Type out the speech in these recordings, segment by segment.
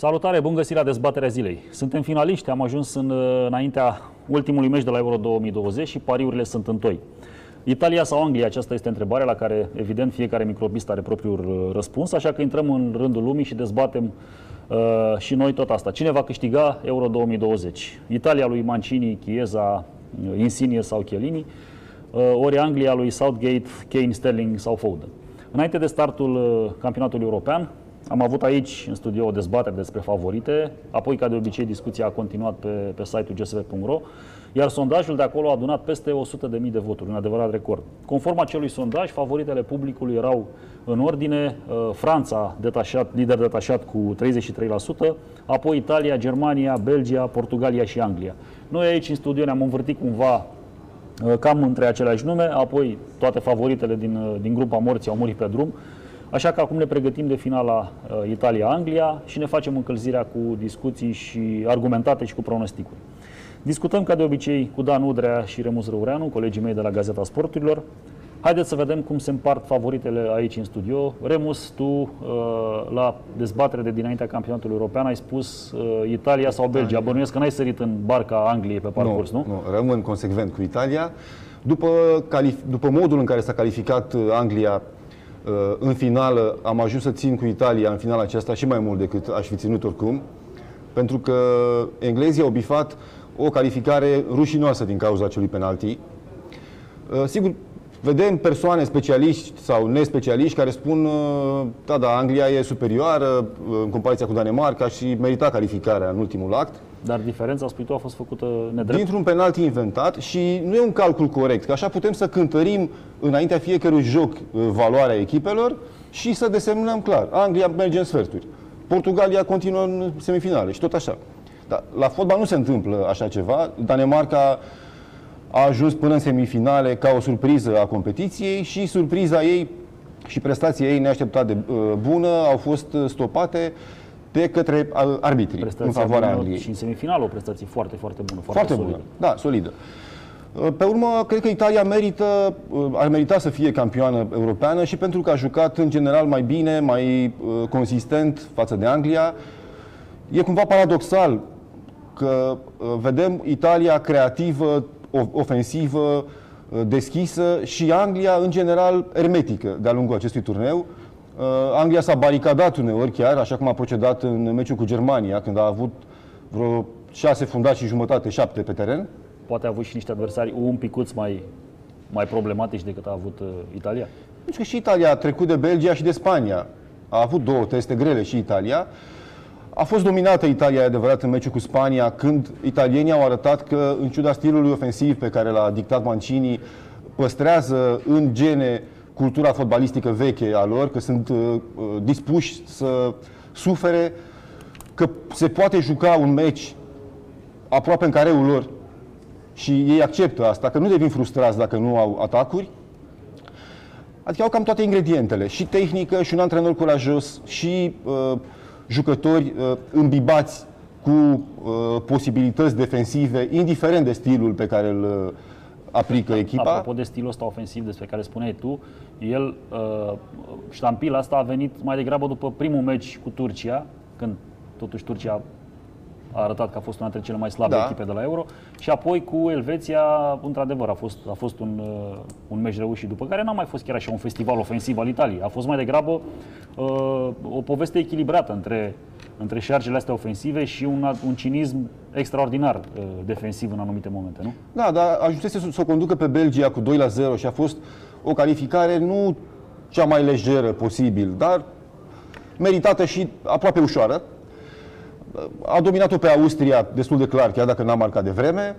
Salutare, bun găsit la dezbaterea zilei. Suntem finaliști, am ajuns în, înaintea ultimului meci de la Euro 2020 și pariurile sunt întoi. Italia sau Anglia? Aceasta este întrebarea la care, evident, fiecare microbist are propriul uh, răspuns, așa că intrăm în rândul lumii și dezbatem uh, și noi tot asta. Cine va câștiga Euro 2020? Italia lui Mancini, Chiesa, uh, Insigne sau Chiellini? Uh, ori Anglia lui Southgate, Kane, Sterling sau Foden? Înainte de startul uh, campionatului european, am avut aici, în studio, o dezbatere despre favorite, apoi, ca de obicei, discuția a continuat pe, pe site-ul gsv.ro, iar sondajul de acolo a adunat peste 100.000 de voturi, un adevărat record. Conform acelui sondaj, favoritele publicului erau în ordine uh, Franța, detașat, lider detașat cu 33%, apoi Italia, Germania, Belgia, Portugalia și Anglia. Noi aici, în studio, ne-am învârtit cumva uh, cam între aceleași nume, apoi toate favoritele din, uh, din grupa morții au murit pe drum, Așa că acum ne pregătim de finala uh, Italia-Anglia și ne facem încălzirea cu discuții și argumentate și cu pronosticuri. Discutăm ca de obicei cu Dan Udrea și Remus Răureanu, colegii mei de la Gazeta Sporturilor. Haideți să vedem cum se împart favoritele aici în studio. Remus, tu uh, la dezbatere de dinaintea campionatului european ai spus uh, Italia sau Belgia. Bănuiesc că n-ai sărit în barca Angliei pe parcurs, nu? Nu, nu rămân consecvent cu Italia. După, după modul în care s-a calificat Anglia Uh, în finală am ajuns să țin cu Italia în finala aceasta și mai mult decât aș fi ținut oricum, pentru că englezii au bifat o calificare rușinoasă din cauza acelui penalti. Uh, sigur, vedem persoane specialiști sau nespecialiști care spun uh, da, da, Anglia e superioară în comparația cu Danemarca și merita calificarea în ultimul act. Dar diferența, spui tu, a fost făcută nedrept? Dintr-un penalti inventat și nu e un calcul corect, că așa putem să cântărim înaintea fiecărui joc uh, valoarea echipelor și să desemnăm clar. Anglia merge în sferturi. Portugalia continuă în semifinale și tot așa. Dar la fotbal nu se întâmplă așa ceva. Danemarca a ajuns până în semifinale ca o surpriză a competiției și surpriza ei și prestația ei neașteptat de uh, bună au fost uh, stopate de către arbitrii Prestația în favoarea bună Angliei. Și în semifinală o prestație foarte, foarte bună, foarte, Foarte solidă. bună, da, solidă. Pe urmă, cred că Italia merită, ar merita să fie campioană europeană și pentru că a jucat în general mai bine, mai uh, consistent față de Anglia. E cumva paradoxal că uh, vedem Italia creativă, o- ofensivă, uh, deschisă și Anglia în general ermetică de-a lungul acestui turneu. Uh, Anglia s-a baricadat uneori chiar, așa cum a procedat în meciul cu Germania, când a avut vreo șase fundați și jumătate, șapte pe teren. Poate a avut și niște adversari un picuț mai, mai problematici decât a avut uh, Italia. Deci că și Italia a trecut de Belgia și de Spania. A avut două teste grele și Italia. A fost dominată Italia, e adevărat, în meciul cu Spania, când italienii au arătat că, în ciuda stilului ofensiv pe care l-a dictat Mancini, păstrează în gene cultura fotbalistică veche a lor, că sunt uh, uh, dispuși să sufere, că se poate juca un meci aproape în careul lor. Și ei acceptă asta, că nu devin frustrați dacă nu au atacuri, Adică au cam toate ingredientele, și tehnică, și un antrenor curajos, și uh, jucători uh, îmbibați cu uh, posibilități defensive, indiferent de stilul pe care îl uh, aplică echipa. Apropo de stilul ăsta ofensiv despre care spuneai tu, el, uh, ștampila asta a venit mai degrabă după primul meci cu Turcia, când totuși Turcia a arătat că a fost una dintre cele mai slabe Da. echipe de la Euro și apoi cu Elveția, într-adevăr, a fost, a fost un, uh, un meci reușit, după care n-a mai fost chiar așa un festival ofensiv al Italiei. A fost mai degrabă uh, o poveste echilibrată între, între șargele astea ofensive și un, un cinism extraordinar uh, defensiv în anumite momente, nu? Da, dar ajunsese să, să o conducă pe Belgia cu 2 la 0 și a fost o calificare nu cea mai lejeră posibil, dar meritată și aproape ușoară. A dominat-o pe Austria destul de clar, chiar dacă n-a marcat de vreme.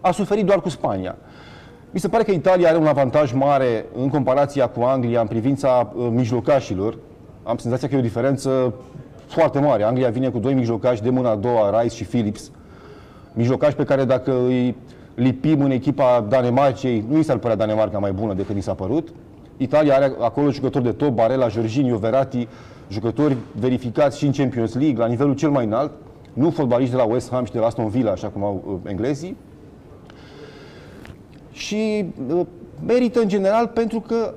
A suferit doar cu Spania. Mi se pare că Italia are un avantaj mare în comparația cu Anglia în privința uh, mijlocașilor. Am senzația că e o diferență foarte mare. Anglia vine cu doi mijlocași de mâna a doua, Rice și Phillips mijlocași pe care dacă îi lipim în echipa Danemarcei, nu i s-ar părea Danemarca mai bună decât ni s-a părut. Italia are acolo jucători de top, Barella, Jorginho, Verratti, jucători verificați și în Champions League, la nivelul cel mai înalt, nu fotbaliști de la West Ham și de la Aston Villa, așa cum au uh, englezii. Și uh, merită în general pentru că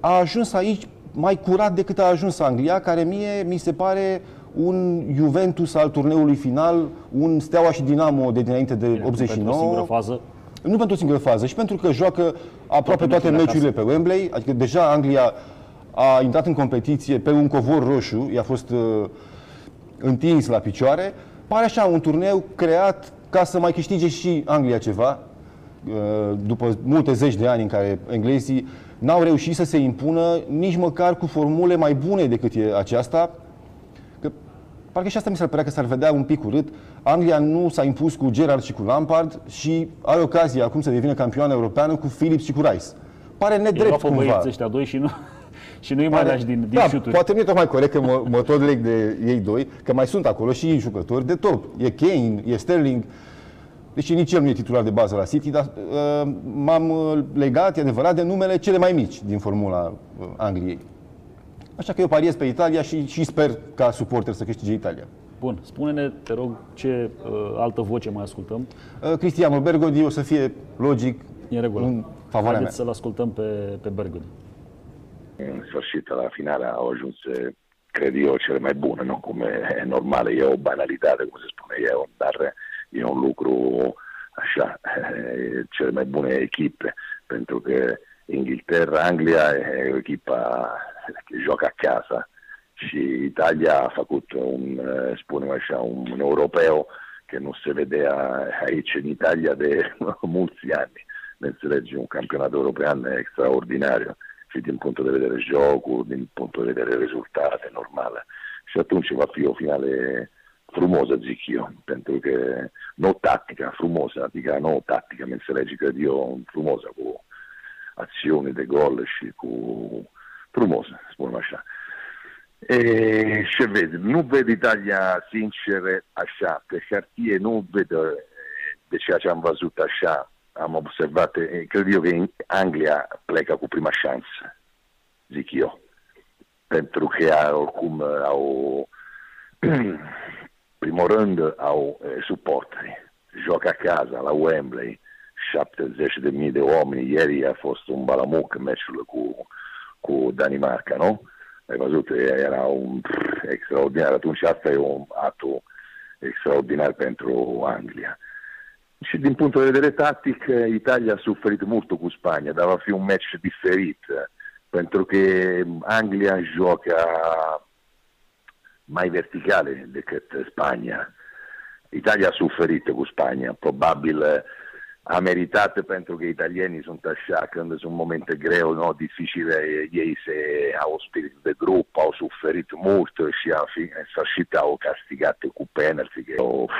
a ajuns aici mai curat decât a ajuns Anglia, care mie mi se pare un Juventus al turneului final, un Steaua și Dinamo de dinainte de Pentru o 89. singură fază. Nu pentru o singură fază, și pentru că joacă aproape toate meciurile meciurile pe Wembley, adică deja Anglia a intrat în competiție pe un covor roșu, i-a fost uh, întins la picioare. Pare așa un turneu creat ca să mai câștige și Anglia ceva, uh, după multe zeci de ani în care englezii n-au reușit să se impună nici măcar cu formule mai bune decât e aceasta, Că parcă și asta mi s-ar părea că s-ar vedea un pic urât. Anglia nu s-a impus cu Gerrard și cu Lampard și are ocazia acum să devină campioană europeană cu Phillips și cu Rice. Pare Îi lua nedrept pe cumva. băieții ăștia doi și nu, și nu-i mai Pare- lași din, din da, șuturi. poate nu e tocmai corect că mă, mă tot leg de ei doi, că mai sunt acolo și jucători de top. E Kane, e Sterling, deși nici el nu e titular de bază la City, dar uh, m-am uh, legat, e adevărat, de numele cele mai mici din formula uh, Angliei. Așa că eu pariez pe Italia și, și sper ca suporter să câștige Italia. Bun, spune-ne, te rog, ce uh, altă voce mai ascultăm. Uh, Cristiano Bergodi o să fie logic E în regulă. în favoarea mea. Haideți să-l ascultăm pe, pe Bergodi. În sfârșit la finale au ajuns, cred eu, cele mai bune, nu? Cum e normală, e o banalitate, cum se spune eu, dar e un lucru așa, cele mai bune echipe, pentru că Inghilterra, Anglia e o echipă che joacă acasă și Italia a făcut un, spunem așa, un europeu che nu se vedea aici în Italia de mulți ani. Ne înțelegi, un campionat european extraordinar și din punctul de vedere jocul, din punctul de vedere rezultate normale. Și atunci va fi o finale frumosă, zic eu, pentru că nu tattica, frumosă, adică nu tattica, mi înțelegi, cred eu, frumosă, cu azioni de gol și cu frumosă, spunem așa. E, ce vezi? Nu văd Italia, sincer, așa, pe hârtie nu văd eh, de ceea ce am văzut așa, am observat, eh, cred eu că Anglia plecă cu prima șansă, zic eu, pentru că oricum au, primul rând, au eh, suporteri, joacă acasă, la Wembley, 70 de mii de oameni, ieri a fost un balamuc meciul cu, cu Danimarca, nu? Ai văzut, era un pff, extraordinar. Atunci asta e un atu extraordinar pentru Anglia. Și din punctul de vedere tactic, Italia a suferit mult cu Spania, dar va fi un match diferit, pentru că Anglia joacă mai verticale decât Spania. Italia a suferit cu Spania, probabil a meritat pentru că italienii sunt așa, când sunt momente greu, no, dificile, ei se au spirit de grup, au suferit mult și a fi, în sfârșit au castigat cu penalty. Că, oh,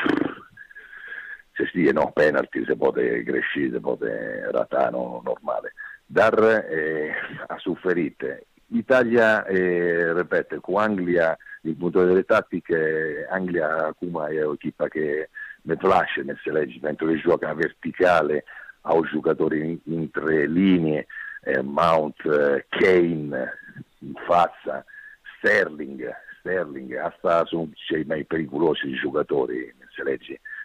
se știe, no, penalty se poate greși, se poate rata, no, normale. Dar eh, a suferit. Italia, eh, repete, cu Anglia, din punto de vedere tattic, Anglia acum e o echipă che ne place, ne înțelegi, pentru că joacă verticale, au jucători între linie, eh, Mount, eh, Kane în fața, Sterling, Sterling, asta sunt cei mai periculosi jucători, ne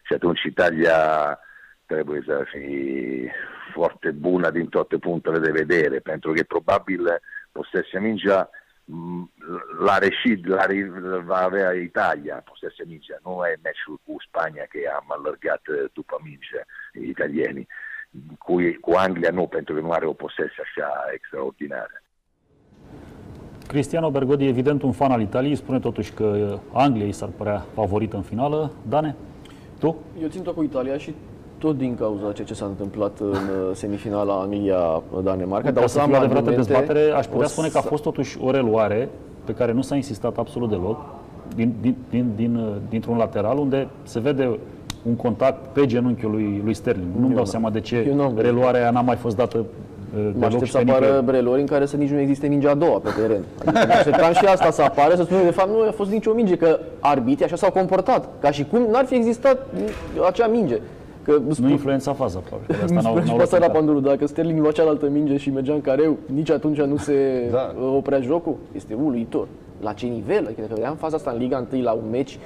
înțelegi? Și atunci Italia trebuie să fie foarte bună din toate punctele de vedere, pentru că probabil posesia mingea la reșit, la, va avea Italia posesia mingea, nu e meciul cu Spania că am alergat după minge italienii. Cu, cu Anglia nu, pentru că nu are o posesie așa extraordinară. Cristiano Bergodi, evident un fan al Italiei, spune totuși că Anglia i s-ar părea favorită în finală. Dane, tu? Eu țin tot cu Italia și tot din cauza ceea ce s-a întâmplat în uh, semifinala Anglia-Danemarca. Dar o să am fiu adevărată argumente- dezbatere, aș putea o spune că a să- fost totuși o reluare pe care nu s-a insistat absolut deloc, din, din, din, din, dintr-un lateral, unde se vede un contact pe genunchiul lui, lui Sterling. Nu-mi dau seama de ce eu n-am văzut. reluarea aia n-a mai fost dată uh, Mă deloc aștept și să pe nicăieri. apară brelori în care să nici nu existe mingea a doua pe teren. Adică mă așteptam și asta să apară, să spunem de fapt nu a fost nicio minge, că arbitrii așa s-au comportat. Ca și cum n-ar fi existat acea minge. Că Nu influența faza, probabil. că de Asta n-au, și n-au pe asta era lăsat. pandurul. Dacă Sterling lua cealaltă minge și mergea în careu, nici atunci nu se Da. da. oprea jocul. Este uluitor. La ce nivel? Adică dacă vedeam faza asta în Liga 1 la un meci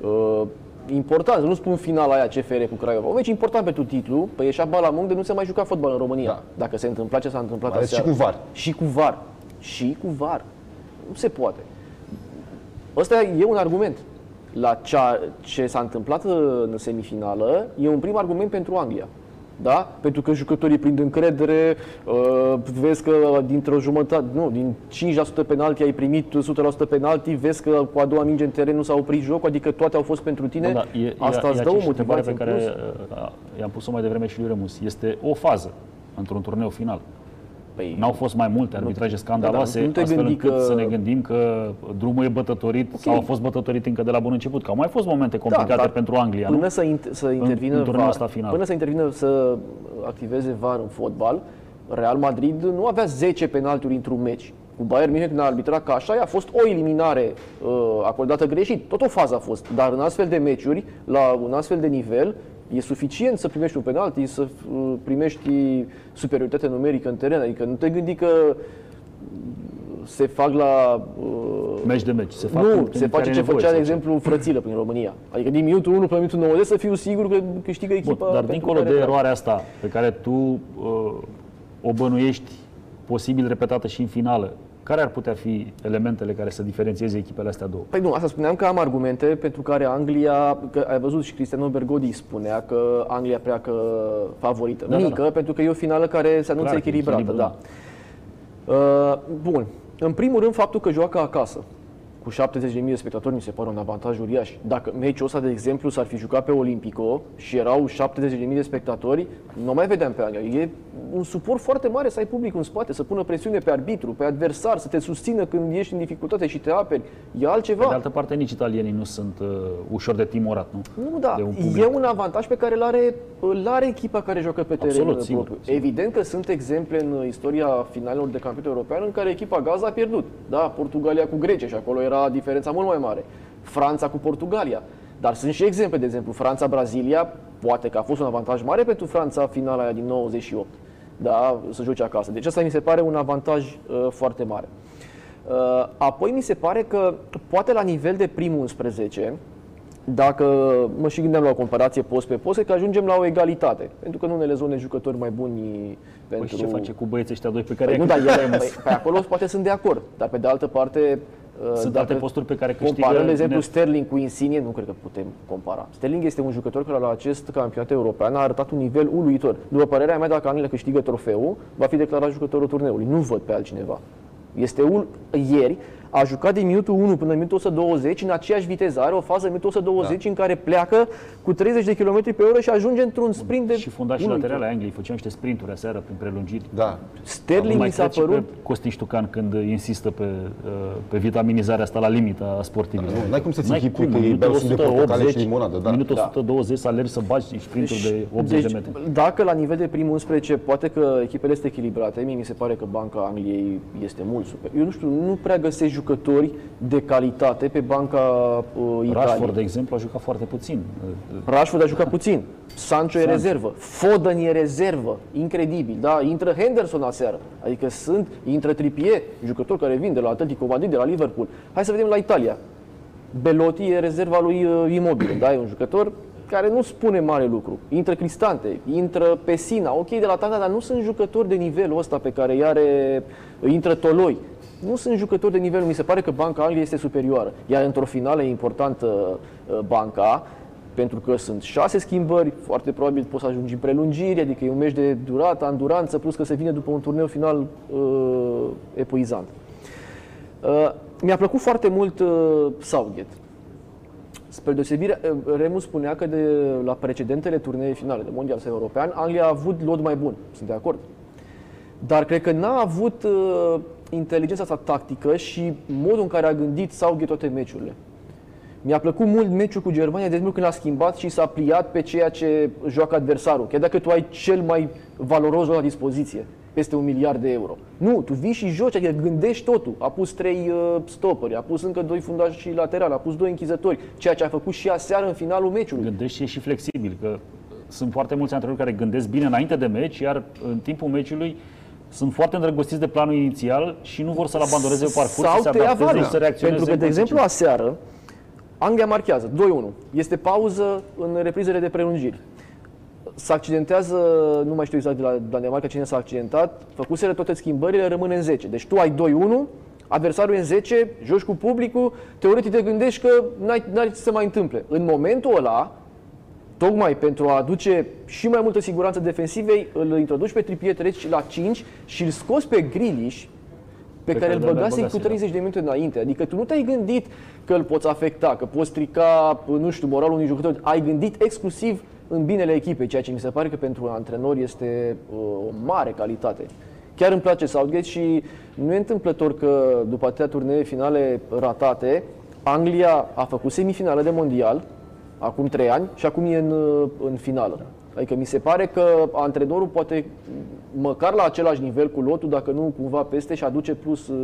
uh, important, să nu spun finala aia CFR cu Craiova, un meci important pentru titlu, pe ieșea Balamung de nu se mai juca fotbal în România. Da. Dacă se întâmpla ce s-a întâmplat Mai ales aseară. și cu VAR. Și cu VAR. Și cu VAR. Nu se poate. ăsta e un argument. La cea, ce s-a întâmplat în semifinală e un prim argument pentru Anglia. Da? Pentru că jucătorii prind încredere, uh, vezi că dintr-o jumătate, nu, din 5% penalti ai primit 100% penalti, vezi că cu a doua minge în teren nu s-a oprit jocul, adică toate au fost pentru tine. Da, da, e, Asta e, îți e dă o aceeași întrebare motivație pe în care plus. uh, i-am pus-o mai devreme și lui Remus. Este o fază într-un turneu final. Păi, N-au fost mai multe arbitraje scandaloase, Da, da, nu te astfel gândi încât că- să ne gândim că drumul e bătătorit sau a fost bătătorit încă de la bun început. Că au mai fost momente complicate Da, dar pentru Anglia, până nu? să, int- să intervină în turneul VAR, ăsta final. până să intervină să activeze VAR în fotbal, Real Madrid nu avea 10 penaltiuri într-un meci. Cu Bayern München când a arbitrat ca așa, a fost o eliminare uh, acordată greșit. Tot o fază a fost. Dar în astfel de meciuri, la un astfel de nivel, e suficient să primești un penalti, să uh, primești superioritate numerică în teren. Adică nu te gândi că se fac la uh, Meci de meci. Se fac nu, în- se în face care ce e nevoie făcea, de să exemplu, Frățilă prin România. Adică din minutul 1 până minutul 90 să fiu sigur că câștigă echipa Bun, dar pentru dincolo care de era. eroarea asta pe care tu uh, o bănuiești posibil repetată și în finală, care ar putea fi elementele care să diferențieze echipele astea două? Păi nu, asta spuneam că am argumente pentru care Anglia, că ai văzut și Cristiano Bergodi spunea că Anglia pleacă favorită. Da, da, Mică, pentru că e o finală care se anunță Clar că e echilibrată. echilibru, Da. Uh, bun. În primul rând, faptul că joacă acasă. Cu 70.000 de spectatori mi se pare un avantaj uriaș. Dacă meciul ăsta, de exemplu, s-ar fi jucat pe Olimpico și erau 70.000 de spectatori, nu mai vedeam pe Anglia. E un suport foarte mare să ai public în spate, să pună presiune pe arbitru, pe adversar, să te susțină când ești în dificultate și te aperi. E altceva. Pe de altă parte, nici italienii nu sunt uh, ușor de timorat, nu? Nu, da, De un public. e un avantaj pe care îl are, îl are echipa care joacă pe teren Absolut, propriu. sigur, sigur. Evident că sunt exemple în istoria finalelor de campionat european în care echipa Gaza a pierdut. Da, Portugalia cu Grecia și acolo era diferența mult mai mare. Franța cu Portugalia. Dar sunt și exemple, de exemplu, Franța-Brazilia, poate că a fost un avantaj mare pentru Franța finala aia din 98. Da, să joace acasă. Deci asta mi se pare un avantaj uh, foarte mare. Uh, apoi mi se pare că poate la nivel de primul 11, dacă mă și gândeam la o comparație post pe post, cred că ajungem la o egalitate. Pentru că în unele zone jucători mai buni Păi pentru... și ce face cu băieții ăștia doi pe care Păi nu, i-a dar criticat ele, Remus? păi, pe acolo poate sunt de acord. Dar pe de altă parte... uh, Sunt dacă alte posturi pe care câștigă Comparând, de exemplu, net. Sterling cu Insigne, nu cred că putem compara. Sterling este un jucător care la acest campionat european a arătat un nivel uluitor. După părerea mea, dacă Anglia câștigă trofeul, va fi declarat jucătorul turneului. Nu văd pe altcineva. Este ul... ieri a jucat din minutul 1 până în minutul 120 în aceeași viteză. Are o fază în minutul 120 Da. în care pleacă cu 30 de km pe oră și ajunge într-un sprint de Și fundașii uluitor. laterale ai Angliei făceau niște sprinturi aseară prin prelungiri. Da. Sterling Nu mai mi s-a cred și pe părut Costi Ștucan când insistă pe, uh, pe vitaminizarea asta la limita sportivă. Nu, n-ai cum să-ți N-ai închipui cum, că în ei minutul beau suc de portocale și 180, limonadă, da. Minutul Da. 120 să alergi să bagi sprinturi de 80 deci, de metri. Dacă la nivel de primul 11 poate că echipele sunt echilibrate, mie mi se pare că banca Angliei este mult super. Eu nu știu, nu prea găsesc jucători de calitate pe banca uh, Italiei. Rashford, de exemplu, a jucat foarte puțin. Rashford a jucat puțin. Sancho e rezervă. Foden e rezervă. Incredibil. Da? Intră Henderson aseară. Adică sunt, intră Trippier, jucători care vin de la Atletico Madrid, de la Liverpool. Hai să vedem la Italia. Belotti e rezerva lui uh, Immobile. Da? E un jucător care nu spune mare lucru. Intră Cristante, intră Pesina, ok de la Tanga, dar nu sunt jucători de nivelul ăsta pe care îi are, intră Toloi. Nu sunt jucători de nivelul, mi se pare că Banca Angliei este superioară. Iar într-o finală e importantă uh, Banca, pentru că sunt șase schimbări, foarte probabil poți să ajungi în prelungiri, adică e un meci de durată, anduranță, plus că se vine după un turneu final uh, epuizant. Uh, mi-a plăcut foarte mult uh, Southgate. Spre deosebire, uh, Remus spunea că de la precedentele turnee finale de mondial sau european, Anglia a avut lot mai bun. Sunt de acord. Dar cred că n-a avut uh, inteligența asta tactică și modul în care a gândit Southgate toate meciurile. Mi-a plăcut mult meciul cu Germania, de exemplu, când a schimbat și s-a pliat pe ceea ce joacă adversarul. Chiar dacă tu ai cel mai valoros la dispoziție, peste un miliard de euro. Nu, tu vii și joci, adică gândești totul. A pus trei uh, stopări, a pus încă doi fundași laterali, a pus doi închizători, ceea ce a făcut și aseară în finalul meciului. Gândești și e și flexibil, că sunt foarte mulți antrenori care gândesc bine înainte de meci, iar în timpul meciului sunt foarte îndrăgostiți de planul inițial și nu vor să-l abandoneze pe parcurs, Sau să se te ia adapteze valul. și să reacționeze Pentru că, de în exemplu, consecință. aseară, Anglia marchează 2-1. Este pauză în reprizele de prelungiri. Se accidentează, nu mai știu exact de la Danemarca cine s-a accidentat, făcuseră toate schimbările, rămâne în 10. Deci tu ai 2-1, adversarul e în 10, joci cu publicul, teoretic te gândești că n-ai, n-ai ce să mai întâmple. În momentul ăla, tocmai pentru a aduce și mai multă siguranță defensivei, îl introduci pe Trippier treci la 5 și îl scoți pe Grealish, pe, Pe care care îl de-abia băgase cu băgase, da. 30 de minute înainte. Adică tu nu te-ai gândit că îl poți afecta, că poți strica, nu știu, moralul unui jucător. Ai gândit exclusiv în binele echipei, ceea ce mi se pare că pentru un antrenor este uh, o mare calitate. Chiar îmi place Southgate și nu e întâmplător că după atâtea turnee finale ratate, Anglia a făcut semifinală de mondial acum trei ani și acum e în, uh, în finală. Adică mi se pare că antrenorul poate măcar la același nivel cu lotul, dacă nu cumva peste și aduce plus, uh,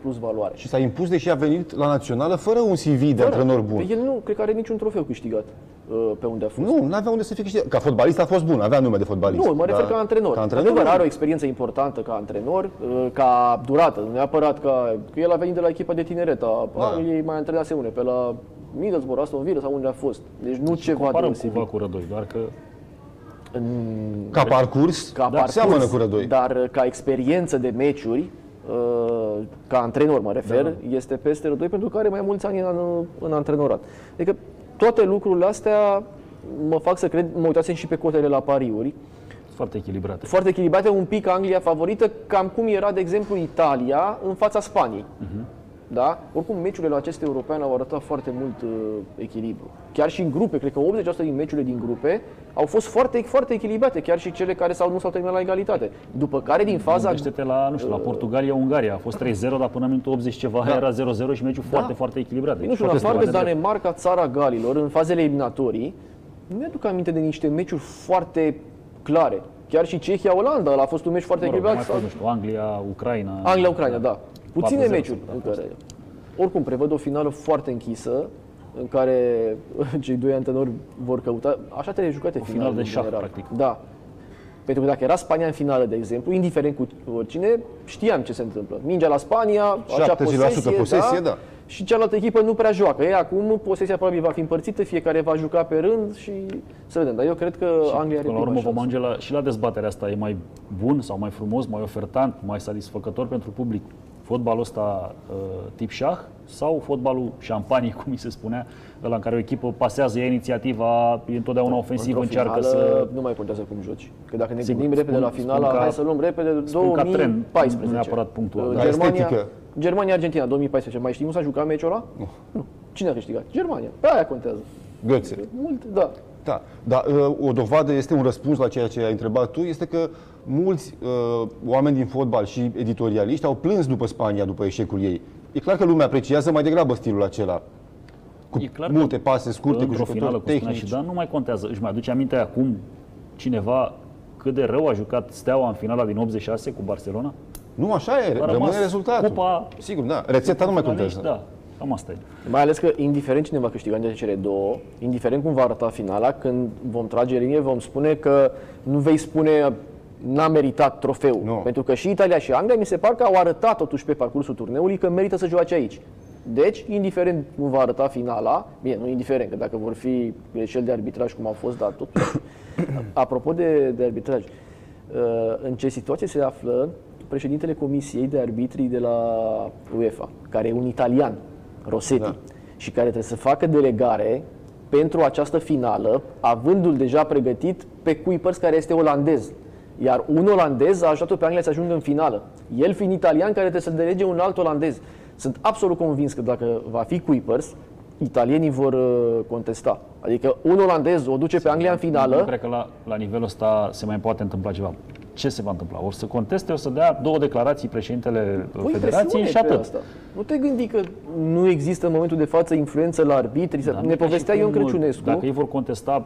plus valoare. Și s-a impus, deși a venit la națională fără un CV de antrenor bun. Păi El nu, cred că are niciun trofeu câștigat uh, pe unde a fost. Nu, nu avea unde să fie câștigat. Ca fotbalist a fost bun, avea nume de fotbalist. Nu, mă refer Dar ca antrenor. Ca Ca antrenor, Adevăr, nu. are o experiență importantă ca antrenor, uh, ca durată, nu neapărat ca... Că el a venit de la echipa de tineret a Da. Angliei, mai antrenase unde, pe la Middlesbrough, Aston Villa sau unde a fost. Deci nu ceva Comparăm deosebit. cumva cu Rădoi, doar că Ca parcurs, ca da, parcurs, seamănă cu Rădoi. Dar uh, ca experiență de meciuri, uh, ca antrenor mă refer, Da. este peste Rădoi pentru că are mai mulți ani în, în antrenorat. Adică toate lucrurile astea mă fac să cred, mă uitasem și pe cotele la pariuri, foarte echilibrate. foarte echilibrate, un pic Anglia favorită, cam cum era, de exemplu, Italia în fața Spaniei. Da? Oricum, meciurile la aceste europene au arătat foarte mult uh, echilibru. Chiar și în grupe, cred că 80% din meciurile din grupe au fost foarte, foarte echilibrate, chiar și cele care s-au, nu s-au terminat la egalitate. După care, din faza... Gândește-te la, nu știu, la Portugalia-Ungaria. A fost 3-0, dar până în minutul 80 ceva Da. era 0-0 și meciul foarte, foarte echilibrat. Deci nu știu, în foarte afară de foarte Danemarca, țara Galilor, în fazele eliminatorii, nu mi-aduc aminte de niște meciuri foarte clare. Chiar și Cehia-Olanda, ăla a fost un meci foarte Mă rog, mai echilibrat. fost, nu știu, Anglia, Ucraina. Anglia-Ucraina, da. Puține 4-0 meciuri sau în care... Oricum, prevăd o finală foarte închisă, în care cei doi antrenori vor căuta... Așa trebuie jucate O finalele, finală de în șah, general. practic. Da. Pentru că dacă era Spania în finală, de exemplu, indiferent cu oricine, știam ce se întâmplă. Mingea la Spania, acea 70% posesie, posesie, da. Și cealaltă echipă nu prea joacă. Ei, acum posesia probabil va fi împărțită, fiecare va juca pe rând și să vedem. Dar eu cred că Anglia are Până la prima urmă vom șansă. ajunge la, și la dezbaterea asta. E mai bun sau mai frumos, mai ofertant, mai satisfăcător pentru public fotbalul ăsta uh, tip șah sau fotbalul șampanie, cum mi se spunea, ăla în care o echipă pasează, ia inițiativa, e întotdeauna ofensiv, Într-o încearcă finală, să... Nu mai contează cum joci. Că dacă ne Sigur, gândim repede spun- la finala, spun ca- hai să luăm repede spun ca trend, 2014. nu neapărat punctual, Uh, dar Germania, estetică. Germania-Argentina, 2014. Mai știi cum s-a jucat meciul ăla? Nu. nu. Cine a câștigat? Germania. Pe aia contează. Götze. Mult, da. Da, dar uh, o dovadă este un răspuns la ceea ce ai întrebat tu, este că mulți uh, oameni din fotbal și editorialiști au plâns după Spania, după eșecul ei. E clar că lumea apreciază mai degrabă stilul acela. Cu E clar că multe pase scurte, cu într-o finală, jucători cum spunea tehnici. și Dan, nu mai contează. Își mai aduce aminte acum cineva cât de rău a jucat Steaua în finala din 86 cu Barcelona? Nu, așa e, rămas rămâne rezultatul. cupa- Sigur, da. Rețeta nu mai contează. Da, cam asta e. Mai ales că, indiferent cine va câștiga între cele două, indiferent cum va arăta finala, când vom trage linie, vom spune că nu vei spune n-a meritat trofeul. Nu. Pentru că și Italia și Anglia mi se par că au arătat totuși pe parcursul turneului că merită să joace aici. Deci, indiferent cum va arăta finala, bine, nu indiferent, că dacă vor fi greșeli de arbitraj cum au fost, dar totuși. Apropo de, de arbitraj, uh, în ce situație se află președintele Comisiei de Arbitrii de la UEFA, care e un italian, Rossetti, Da. și care trebuie să facă delegare pentru această finală, avându-l deja pregătit pe Kuipers, care este olandez. Iar un olandez a ajutat-o pe Anglia să ajungă în finală. El fiind italian, care trebuie să delege un alt olandez. Sunt absolut convins că dacă va fi Kuipers, italienii vor uh, contesta. Adică un olandez o duce pe Anglia în Nu finală, cred că la, la nivelul ăsta se mai poate întâmpla ceva. Ce se va întâmpla? O să conteste, o să dea două declarații președintele pui Federației presiune și pe atât. Asta. Nu te gândi că nu există în momentul de față influență la arbitri. Dar nu ne ca și povestea Ion cum, Crăciunescu. Dacă ei vor contesta,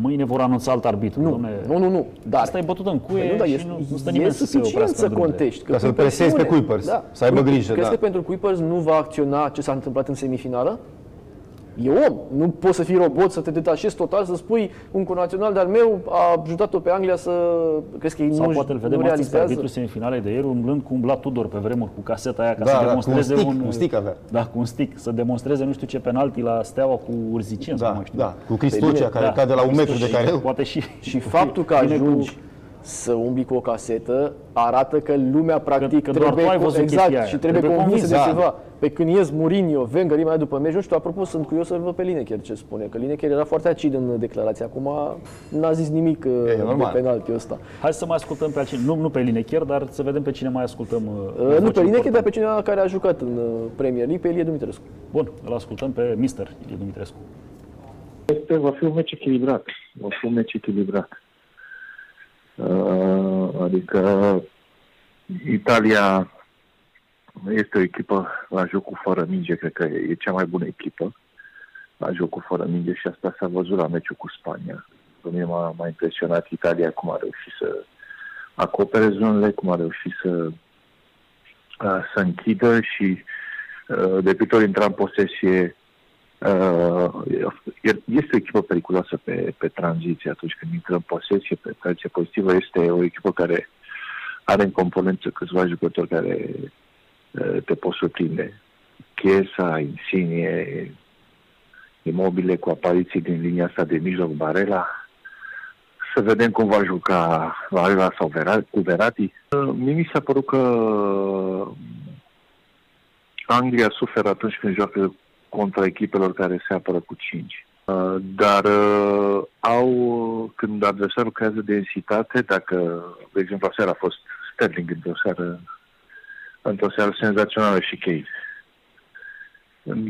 mâine vor anunța alt arbitru. Nu, Dom'le, nu, nu, nu. Dar Asta e bătut în cuie Păi nu, dar și e, nu, nu stă e nimeni să se suficient oprească să în drumule. contești. Ca să-l Kuipers presezi pe spune- Kuipers, să aibă grijă, Crezi da. că pentru Kuipers nu va acționa ce s-a întâmplat în semifinală? E om. Nu poți să fii robot, să te detașezi total, să spui un conațional de-al meu a ajutat-o pe Anglia să... Crezi că ei Sau nu, poate îl nu vedem astăzi pe realizează? arbitru semifinale de ieri, umblând cu umblat Tudor pe vremuri cu caseta aia ca Da, să da, cu un demonstreze stick, un... un stick avea. Da, cu un stick. Să demonstreze nu știu ce penalti la Steaua cu Urzicen sau Da, mai știu. da, cu Cristocea, bine, care da. cade la un metru de care Poate și... Și faptul că Vine cu- ajungi să umbli cu o casetă arată că lumea practic că doar tu ai văzut chestia exact aia. și trebuie, Trebuie convinsă de convins, da. ceva. Pe când ies Mourinho, Wenger, imediat după meci, nu știu, apropo, sunt curios să-l văd pe Lineker ce spune, că Lineker era foarte acid în declarație, acum n-a zis nimic uh, de normal. penaltiul ăsta. Hai să mai ascultăm pe altcineva, nu, nu pe Lineker, dar să vedem pe cine mai ascultăm. uh, Uh, nu voce pe Lineker, importantă. dar pe cineva care a jucat în uh, Premier League, pe Elie Dumitrescu. Bun, îl ascultăm pe Mister Ilie Dumitrescu. Este, va fi un meci echilibrat. Va fi un meci echilibrat. Uh, adică Italia este o echipă la jocul fără minge, cred că e cea mai bună echipă la jocul fără minge și asta s-a văzut la meciul cu Spania. Pe mine m-a, m-a impresionat Italia cum a reușit să acopere zonele, cum a reușit să, uh, să închidă și uh, de câte ori intra în posesie Uh, este o echipă periculoasă pe, pe tranziție atunci când intră în posesie, pe tranziție pozitivă. Este o echipă care are în componență câțiva jucători care uh, te pot surprinde. Chiesa, Insigne, Imobile cu apariții din linia asta de mijloc, Barela. Să vedem cum va juca Barela sau Vera, cu Verati. Uh, Mie mi s-a părut că Anglia suferă atunci când joacă contra echipelor care se apără cu 5. Uh, Dar uh, au, când adversarul creează densitate, dacă, de exemplu, aseară a fost Sterling într-o seară, într-o seară senzațională și Kane.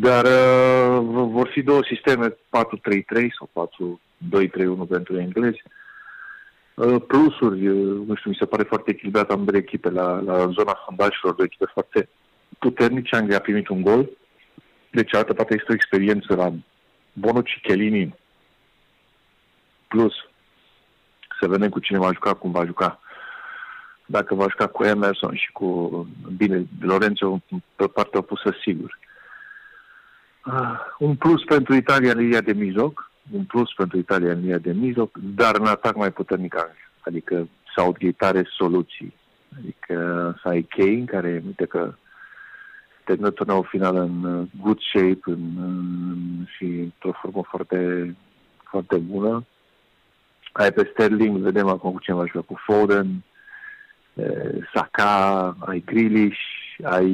Dar uh, v- vor fi două sisteme, 4-3-3 sau 4-2-3-1 pentru englezi. Uh, Plusuri, uh, nu știu, mi se pare foarte echilibrat ambele echipe la, la zona fundașilor, două echipe foarte puternice. Anglia a primit un gol, de cealaltă parte este o experiență la Bonucci, Chelini, plus să vedem cu cine va juca, cum va juca. Dacă va juca cu Emerson și cu, bine, Lorenzo pe partea opusă, sigur. Uh, un plus pentru Italia în linia de mijloc, un plus pentru Italia în linia de mijloc, dar în atac mai puternic Anglia. Adică Southgate are soluții. Adică să ai Kane, care, uite că termină turneul final în uh, good shape în, în, și într-o formă foarte, foarte bună. Ai pe Sterling, vedem acum cu ce va juca cu Foden, eh, Saka, ai Grealish, ai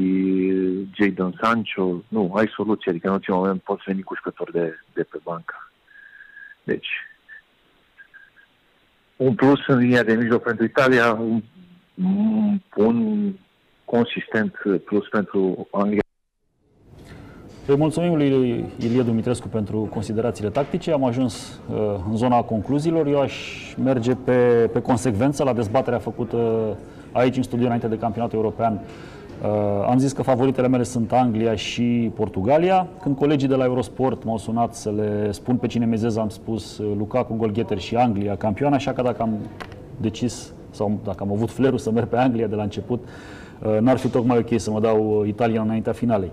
eh, Jadon Sancho. Nu, ai soluții, adică în orice moment poți veni cu jucători de, de pe bancă. Deci, un plus în linia de mijloc pentru Italia, un, un consistent plus pentru Anglia. Îi mulțumim lui Ilie Dumitrescu pentru considerațiile tactice. Am ajuns uh, în zona concluziilor. Eu aș merge pe, pe consecvență la dezbaterea făcută aici în studio înainte de campionatul european. Uh, am zis că favoritele mele sunt Anglia și Portugalia. Când colegii de la Eurosport m-au sunat să le spun pe cine mezez, am spus uh, Lukaku, golgheter și Anglia campioană, așa că dacă am decis sau dacă am avut flerul să merg pe Anglia de la început, uh, n-ar fi tocmai ok să mă dau uh, Italia înaintea finalei.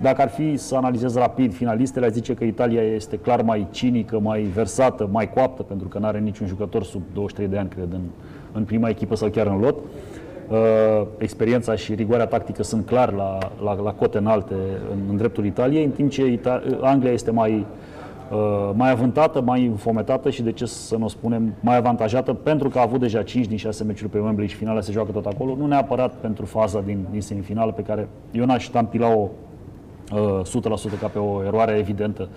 Dacă ar fi să analizez rapid finalistele, aș zice că Italia este clar mai cinică, mai versată, mai coaptă, pentru că nu are niciun jucător sub 23 de ani, cred, în, în prima echipă sau chiar în lot. Uh, experiența și rigoarea tactică sunt clar la, la, la cote înalte în, în dreptul Italiei, în timp ce Ita- Anglia este mai, uh, mai avântată, mai înfometată și, de ce să nu o spunem, mai avantajată, pentru că a avut deja 5 din 6 meciuri pe Wembley și finala se joacă tot acolo, nu neapărat pentru faza din, din semifinală pe care eu n-aș tampila-o uh, 100% ca pe o eroare evidentă.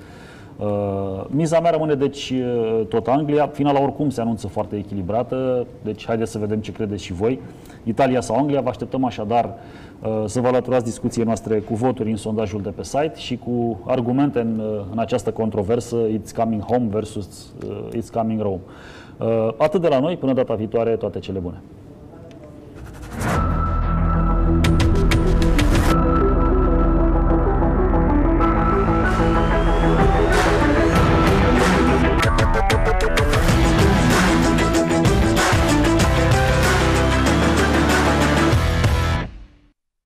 Uh, miza mea rămâne deci uh, tot Anglia. Finala oricum se anunță foarte echilibrată, deci haideți să vedem ce credeți și voi. Italia sau Anglia, vă așteptăm așadar uh, să vă alăturați discuției noastre cu voturi în sondajul de pe site și cu argumente în, uh, în această controversă It's coming home versus uh, It's coming Rome. Uh, atât de la noi, până data viitoare, toate cele bune!